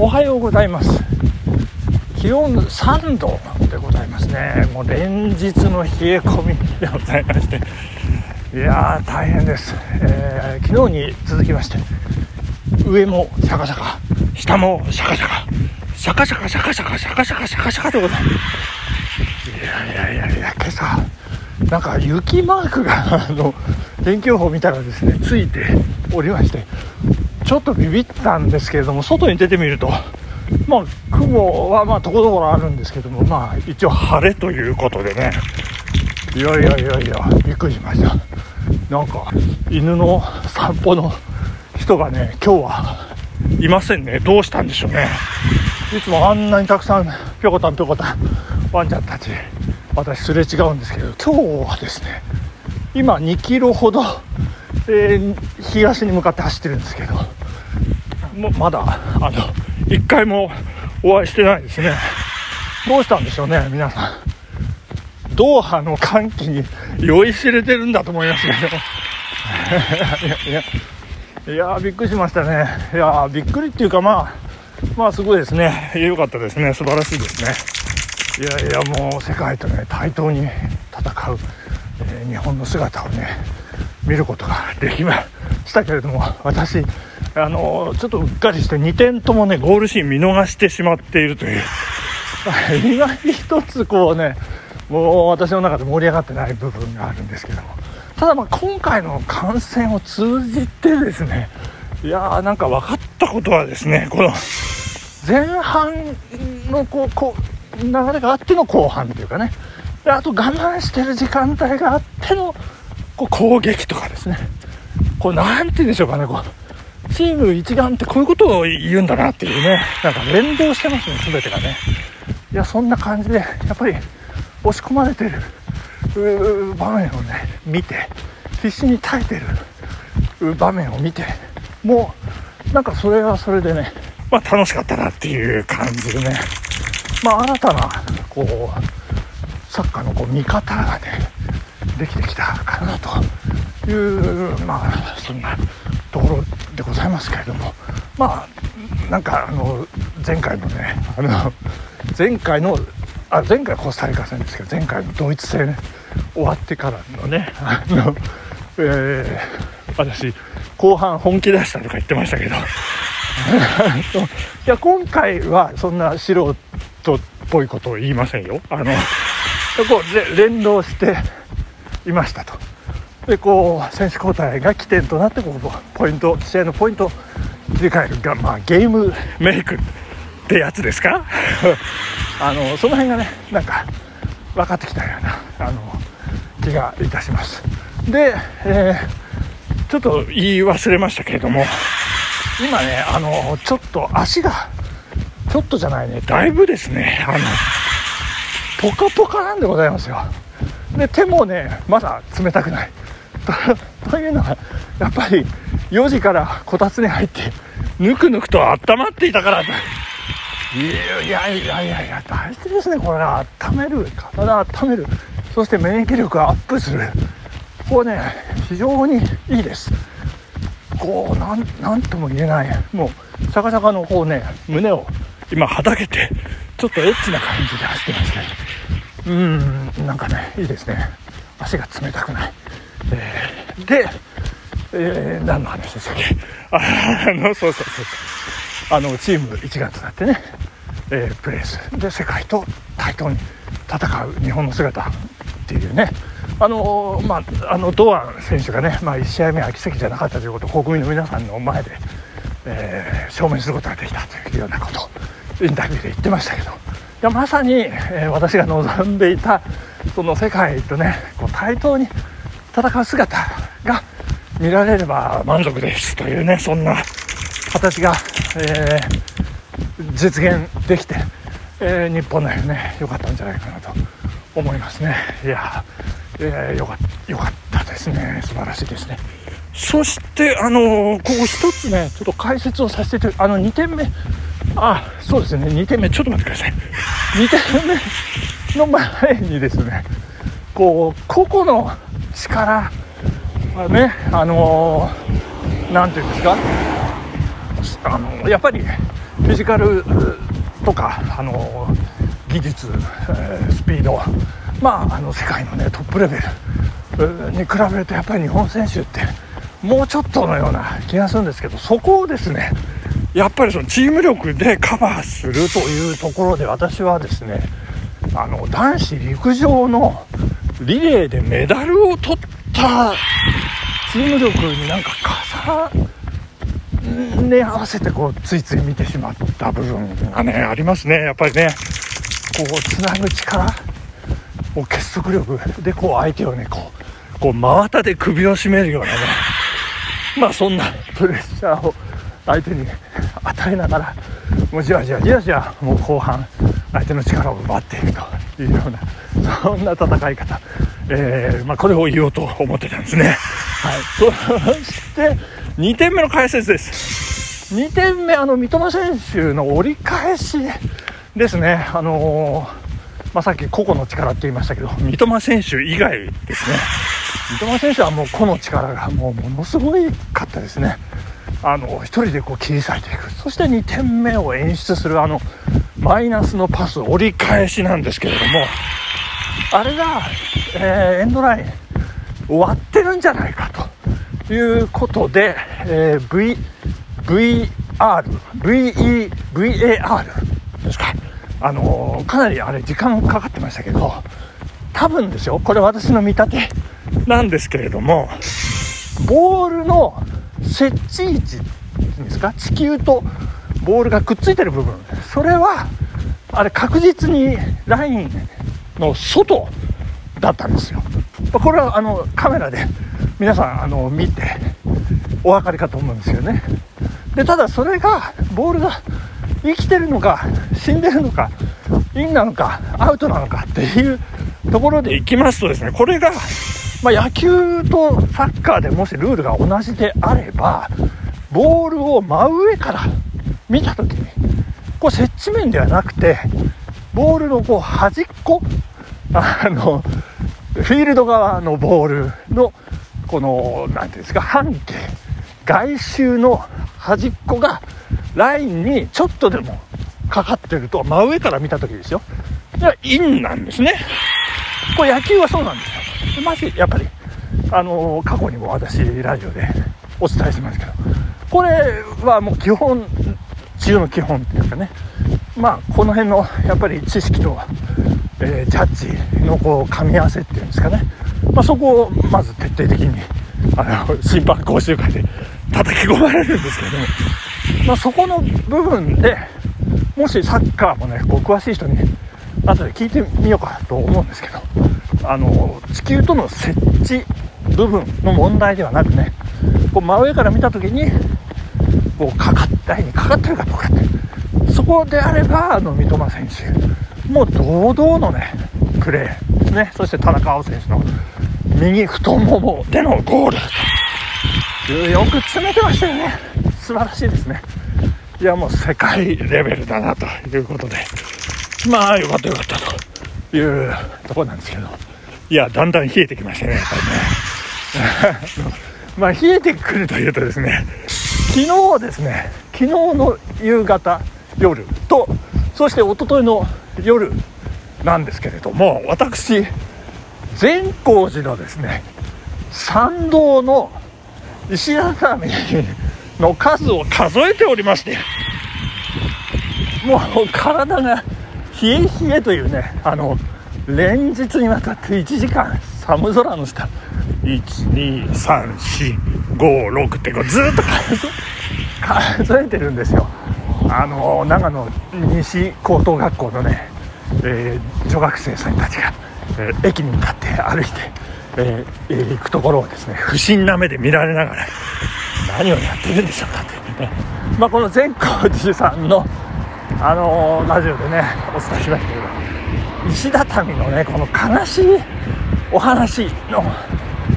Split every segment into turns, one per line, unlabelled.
おはようございます。気温3度でございますね。もう連日の冷え込みでございまして。いやー大変です、えー、昨日に続きまして上もシャカシャカ下もシャカシャカシャカシャカシャカシャカシャカシャカシャカシャカでございます。いやいやいやいや今朝なんか雪マークがあの天気予報見たらですねついておりましてちょっとビビったんですけれども外に出てみるとまあ雲はまあところどころあるんですけどもまあ一応晴れということでね。いやいやいやいやびっくりしました。なんか犬の散歩の人がね今日はいませんね。どうしたんでしょうね。いつもあんなにたくさんぴょこたんぴょこたんワンちゃんたち私すれ違うんですけど今日はですね今2キロほど、えー、東に向かって走ってるんですけどもまだあの1回もお会いしてないですね。どうしたんでしょうね皆さん。ドーハの歓喜に酔いしれてるんだと思いますけど。いやいやいやびっくりしましたね。いやびっくりっていうかまあまあすごいですね。良かったですね。素晴らしいですね。いやいやもう世界とね対等に戦う、えー、日本の姿をね見ることができましたけれども私あのちょっとうっかりして2点ともねゴールシーン見逃してしまっているという。意外に一つこうねもう私の中で盛り上がってない部分があるんですけども。ただまあ今回の観戦を通じてですねいやーなんか分かったことはですねこの前半のこうこう流れがあっての後半というかね。あと我慢してる時間帯があってのこう攻撃とかですね。こうなんて言うんでしょうかねこうチーム一丸ってこういうことを言うんだなっていうね、なんか連動してますね、全てがね。いや、そんな感じで、やっぱり押し込まれてる場面をね、見て、必死に耐えてる場面を見て、もう、なんかそれはそれでね、まあ楽しかったなっていう感じでね、まあ新たな、こう、サッカーのこう見方がね、できてきたかなという、まあ、そんなところでございますけれどもまあなんかあの前回のねあの前回のあ前回コスタリカ戦ですけど前回のドイツ戦終わってからのねあの、えー、私後半本気出したとか言ってましたけど。いや今回はそんな素人っぽいことを言いませんよ。あのこう連動していましたと。でこう選手交代が起点となってこうポイント試合のポイントを切り替えるが、まあ、ゲームメイクってやつですか？あのその辺がねなんか分かってきたようなあの気がいたします。で、えー、ちょっと言い忘れましたけれども今ねあのちょっと足がちょっとじゃないねだいぶですねあのポカポカなんでございますよ。で手もねまだ冷たくない。というのはやっぱり4時からこたつに入ってぬくぬくと温まっていたから。いやいやいやいやいや大事ですねこれは温める体温める。そして免疫力アップする。これね非常にいいです。こうなんなんとも言えない。もうシャカシャカのこうね胸を今はだけてちょっとエッチな感じで走ってますけどうんなんかねいいですね。足が冷たくない。えー、で、えー、何の話でしたっけ？あの、そうそうそう。あの、チーム一丸となってね、えー、プレーする。で、世界と対等に戦う日本の姿っていうね、あのまあ、あの堂安選手がね、まあ、1試合目は奇跡じゃなかったということを国民の皆さんの前で、えー、証明することができたというようなことをインタビューで言ってましたけどいやまさに、えー、私が望んでいたその世界とねこう対等に戦う姿が見られれば満足ですというねそんな形が、えー、実現できて、えー、日本のね良かったんじゃないかなと思いますね。いや、えー、よかよかったですね。素晴らしいですね。そしてあのー、ここ一つねちょっと解説をさせてあの2点目。あそうですね。2点目。ちょっと待ってください。2点目の前にですねこう個々の力。はねあのー、ていうんですか？あのやっぱりフィジカルとかあの技術、えー、スピードまああの世界のねトップレベルに比べるとやっぱり日本選手ってもうちょっとのような気がするんですけどそこをですねやっぱりそのチーム力でカバーするというところで私はですねあの男子陸上のリレーでメダルを取ったチーム力になんか重ね合わせてこうついつい見てしまった部分がねありますね。やっぱりねこうつなぐ力う結束力でこう相手をねこうこう真綿で首を絞めるようなねまあそんなプレッシャーを相手に与えながらもうじわじわじわじわもう後半相手の力を奪っていくと。いうようなそんな戦い方、えー、まあ、これを言おうと思ってたんですね。はい、そして2点目の解説です。2点目、あの三笘選手の折り返しですね、あのー、まあ、さっき個々の力って言いましたけど、三笘選手以外ですね、三笘選手はもう個の力がもうものすごいかったですね。あの1人でこう切り裂いていく。そして2点目を演出するあのマイナスのパス折り返しなんですけれどもあれが、えー、エンドライン終わってるんじゃないかと。いうことで、えー、v VR VE VAR ですか。あのー、かなりあれ時間かかってましたけど多分ですよ。これ私の見立てなんですけれどもボールの設置位置ですか？地球とボールがくっついてる部分。それはあれ確実にラインの外だったんですよ。これはあのカメラで皆さんあの見てお分かりかと思うんですよね。でただそれがボールが生きてるのか死んでるのかインなのかアウトなのかっていうところでいきますとですねこれがまあ、野球とサッカーでもしルールが同じであればボールを真上から見た時にこう接地面ではなくてボールのこう端っこあのフィールド側のボールのこの何ていうんですか半径外周の端っこがラインにちょっとでもかかってると真上から見た時ですよ。いやインなんですね。これ野球はそうなんです。まずやっぱり、あの、過去にも私、ラジオでお伝えしてますけど、これはもう基本、中の基本っていうかね、まあ、この辺のやっぱり知識と、えー、ジャッジのこう噛み合わせっていうんですかね、まあ、そこをまず徹底的にあの審判講習会で叩き込まれるんですけども、まあ、そこの部分でもしサッカーもねこう詳しい人に後で聞いてみようかと思うんですけどあの地球との設置部分の問題ではなくねこう真上から見た時にこうかか台にかかってるかどうかって。そこであればあの三笘選手もう堂々のねプレーですね。そして田中碧選手の右太ももでのゴール。よく詰めてましたよね。素晴らしいですね。いやもう世界レベルだなということで。まあよかったよかったというところなんですけど。いや、だんだん冷えてきましたね、やっぱりね。まあ、冷えてくるというとですね、昨日ですね、昨日の夕方、夜と、そして一昨日の夜なんですけれども、私、善光寺のですね、参道の石畳の数を数えておりまして、もう体が冷え冷えというね、あの、連日にわたって1時間寒空の下12345ってこうずっと数えてるんですよ。あの長野西高等学校のね、えー、女学生さんたちが、えー、駅に向かって歩いて、えー、行くところをですね不審な目で見られながら何をやってるんでしょうかってね、まあ、この善光寺さんのあのラジオでねお伝えしましたけど。石畳のねこの悲しいお話の、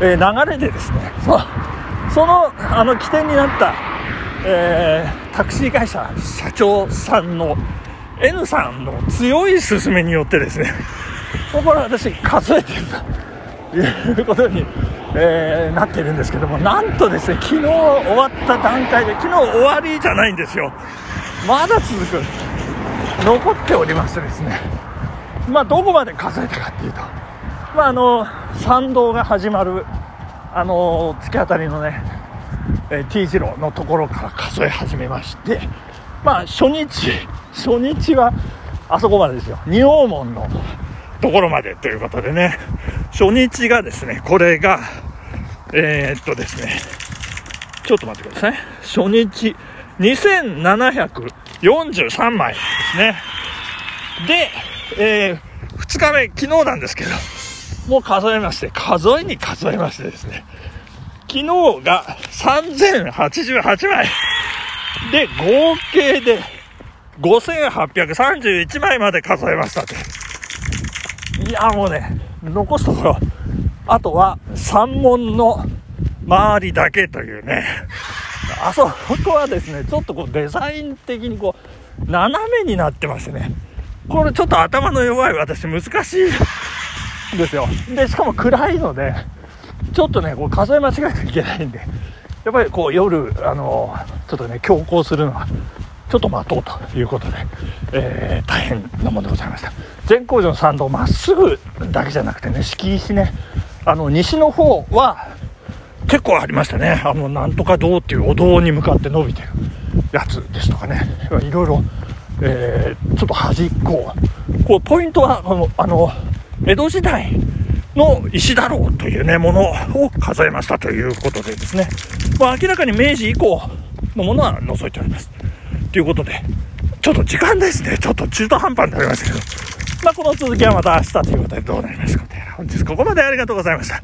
えー、流れでですねそそのあの起点になった、えー、タクシー会社社長さんの N さんの強い勧めによってですね これ私数えてるということに、えー、なっているんですけどもなんとですね昨日終わった段階で昨日終わりじゃないんですよ。まだ続く。残っておりましてですね。まあどこまで数えたかっていうとまああの参道が始まるあの突き当たりのね、えー、T 字路のところから数え始めましてまあ初日初日はあそこまでですよ。仁王門のところまでということでね。初日がですねこれがえー、っとですねちょっと待ってください。初日2743枚ですね。で、えー、2日目昨日なんですけどもう数えまして数えに数えましてですね。昨日が3088枚。で合計で5831枚まで数えましたと。いやもうね残すところあとは山門の周りだけというね。あそこはですねちょっとこうデザイン的にこう斜めになってましてね。これちょっと頭の弱い私難しいですよ。でしかも暗いのでちょっとねこう数え間違えなきゃいけないんで。やっぱりこう夜あのちょっとね強行するのはちょっと待とうということで、えー、大変なものでございました。善光寺の参道まっすぐだけじゃなくてね敷石ねあの西の方は結構ありましたね。あのなんとか道っていうお堂に向かって伸びてるやつですとかね。いろいろ、えー、ちょっと端っここうポイントはこのあの江戸時代の石だろうというねものを数えましたということでですね、まあ、明らかに明治以降のものは除いておりますということで、ちょっと時間ですね。ちょっと中途半端になりましたけど。まあ、この続きはまた明日ということでどうなりますか本日ここまでありがとうございました。